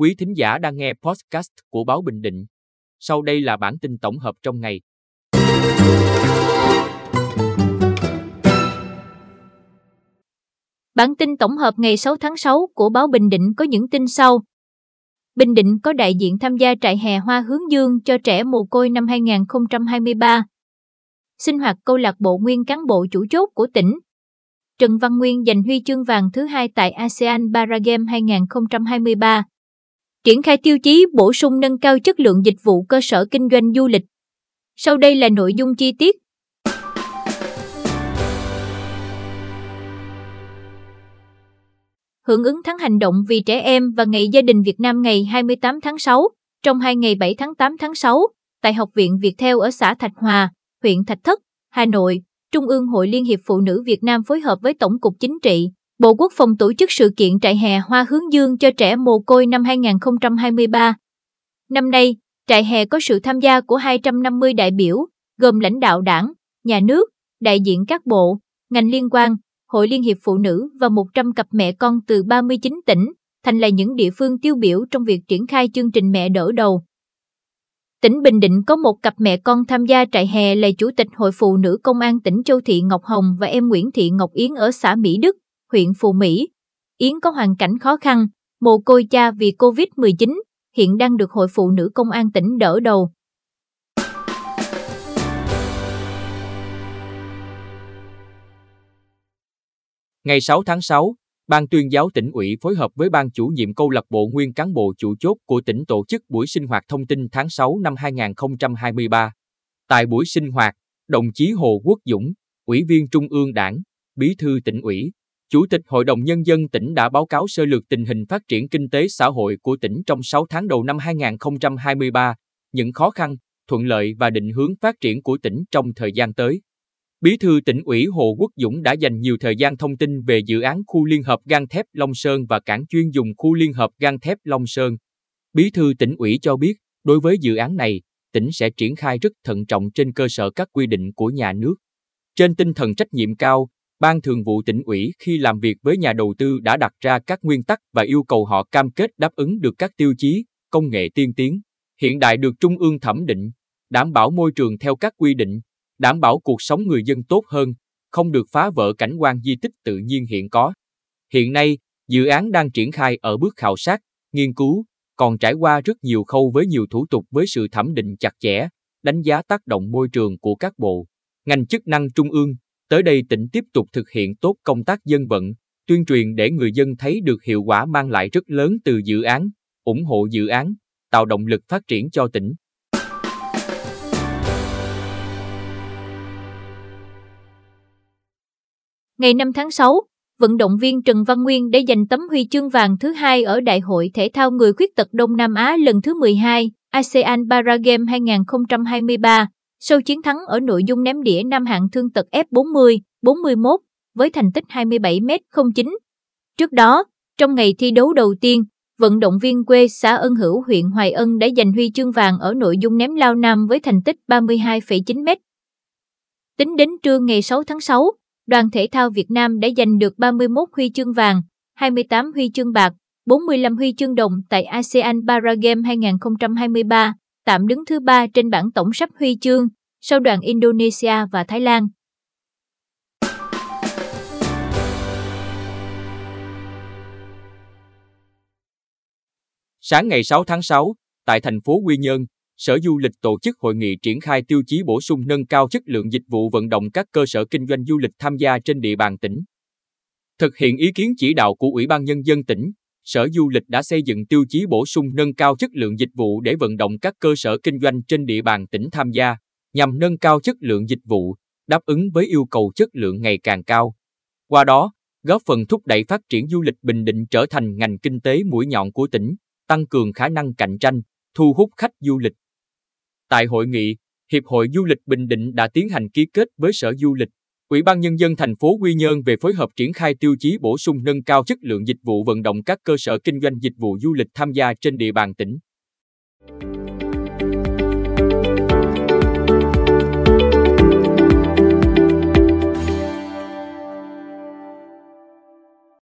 Quý thính giả đang nghe podcast của Báo Bình Định. Sau đây là bản tin tổng hợp trong ngày. Bản tin tổng hợp ngày 6 tháng 6 của Báo Bình Định có những tin sau. Bình Định có đại diện tham gia trại hè hoa hướng dương cho trẻ mồ côi năm 2023. Sinh hoạt câu lạc bộ nguyên cán bộ chủ chốt của tỉnh. Trần Văn Nguyên giành huy chương vàng thứ hai tại ASEAN Paragame 2023. Triển khai tiêu chí bổ sung nâng cao chất lượng dịch vụ cơ sở kinh doanh du lịch. Sau đây là nội dung chi tiết. hưởng ứng tháng hành động vì trẻ em và Ngày Gia đình Việt Nam ngày 28 tháng 6, trong hai ngày 7 tháng 8 tháng 6, tại Học viện Việt Theo ở xã Thạch Hòa, huyện Thạch Thất, Hà Nội, Trung ương Hội Liên hiệp Phụ nữ Việt Nam phối hợp với Tổng cục Chính trị, Bộ Quốc phòng tổ chức sự kiện trại hè Hoa Hướng Dương cho trẻ mồ côi năm 2023. Năm nay, trại hè có sự tham gia của 250 đại biểu, gồm lãnh đạo đảng, nhà nước, đại diện các bộ, ngành liên quan, Hội Liên hiệp Phụ nữ và 100 cặp mẹ con từ 39 tỉnh, thành là những địa phương tiêu biểu trong việc triển khai chương trình mẹ đỡ đầu. Tỉnh Bình Định có một cặp mẹ con tham gia trại hè là Chủ tịch Hội Phụ nữ Công an tỉnh Châu Thị Ngọc Hồng và em Nguyễn Thị Ngọc Yến ở xã Mỹ Đức, huyện Phù Mỹ. Yến có hoàn cảnh khó khăn, mồ côi cha vì Covid-19, hiện đang được Hội Phụ nữ Công an tỉnh đỡ đầu. Ngày 6 tháng 6, Ban tuyên giáo tỉnh ủy phối hợp với Ban chủ nhiệm câu lạc bộ nguyên cán bộ chủ chốt của tỉnh tổ chức buổi sinh hoạt thông tin tháng 6 năm 2023. Tại buổi sinh hoạt, đồng chí Hồ Quốc Dũng, Ủy viên Trung ương Đảng, Bí thư tỉnh ủy, Chủ tịch Hội đồng Nhân dân tỉnh đã báo cáo sơ lược tình hình phát triển kinh tế xã hội của tỉnh trong 6 tháng đầu năm 2023, những khó khăn, thuận lợi và định hướng phát triển của tỉnh trong thời gian tới. Bí thư tỉnh ủy Hồ Quốc Dũng đã dành nhiều thời gian thông tin về dự án khu liên hợp gang thép Long Sơn và cảng chuyên dùng khu liên hợp gang thép Long Sơn. Bí thư tỉnh ủy cho biết, đối với dự án này, tỉnh sẽ triển khai rất thận trọng trên cơ sở các quy định của nhà nước. Trên tinh thần trách nhiệm cao, Ban Thường vụ tỉnh ủy khi làm việc với nhà đầu tư đã đặt ra các nguyên tắc và yêu cầu họ cam kết đáp ứng được các tiêu chí, công nghệ tiên tiến, hiện đại được Trung ương thẩm định, đảm bảo môi trường theo các quy định, đảm bảo cuộc sống người dân tốt hơn, không được phá vỡ cảnh quan di tích tự nhiên hiện có. Hiện nay, dự án đang triển khai ở bước khảo sát, nghiên cứu, còn trải qua rất nhiều khâu với nhiều thủ tục với sự thẩm định chặt chẽ, đánh giá tác động môi trường của các bộ, ngành chức năng trung ương. Tới đây tỉnh tiếp tục thực hiện tốt công tác dân vận, tuyên truyền để người dân thấy được hiệu quả mang lại rất lớn từ dự án, ủng hộ dự án, tạo động lực phát triển cho tỉnh. Ngày 5 tháng 6, vận động viên Trần Văn Nguyên đã giành tấm huy chương vàng thứ hai ở Đại hội Thể thao Người Khuyết tật Đông Nam Á lần thứ 12, ASEAN Paragame 2023, sau chiến thắng ở nội dung ném đĩa nam hạng thương tật F40, 41, với thành tích 27m09. Trước đó, trong ngày thi đấu đầu tiên, vận động viên quê xã Ân Hữu huyện Hoài Ân đã giành huy chương vàng ở nội dung ném lao nam với thành tích 32,9m. Tính đến trưa ngày 6 tháng 6, đoàn thể thao Việt Nam đã giành được 31 huy chương vàng, 28 huy chương bạc, 45 huy chương đồng tại ASEAN Paragame 2023, tạm đứng thứ ba trên bảng tổng sắp huy chương, sau đoàn Indonesia và Thái Lan. Sáng ngày 6 tháng 6, tại thành phố Quy Nhơn, Sở Du lịch tổ chức hội nghị triển khai tiêu chí bổ sung nâng cao chất lượng dịch vụ vận động các cơ sở kinh doanh du lịch tham gia trên địa bàn tỉnh. Thực hiện ý kiến chỉ đạo của Ủy ban Nhân dân tỉnh, Sở Du lịch đã xây dựng tiêu chí bổ sung nâng cao chất lượng dịch vụ để vận động các cơ sở kinh doanh trên địa bàn tỉnh tham gia, nhằm nâng cao chất lượng dịch vụ, đáp ứng với yêu cầu chất lượng ngày càng cao. Qua đó, góp phần thúc đẩy phát triển du lịch Bình Định trở thành ngành kinh tế mũi nhọn của tỉnh, tăng cường khả năng cạnh tranh, thu hút khách du lịch. Tại hội nghị, Hiệp hội Du lịch Bình Định đã tiến hành ký kết với Sở Du lịch, Ủy ban Nhân dân thành phố Quy Nhơn về phối hợp triển khai tiêu chí bổ sung nâng cao chất lượng dịch vụ vận động các cơ sở kinh doanh dịch vụ du lịch tham gia trên địa bàn tỉnh.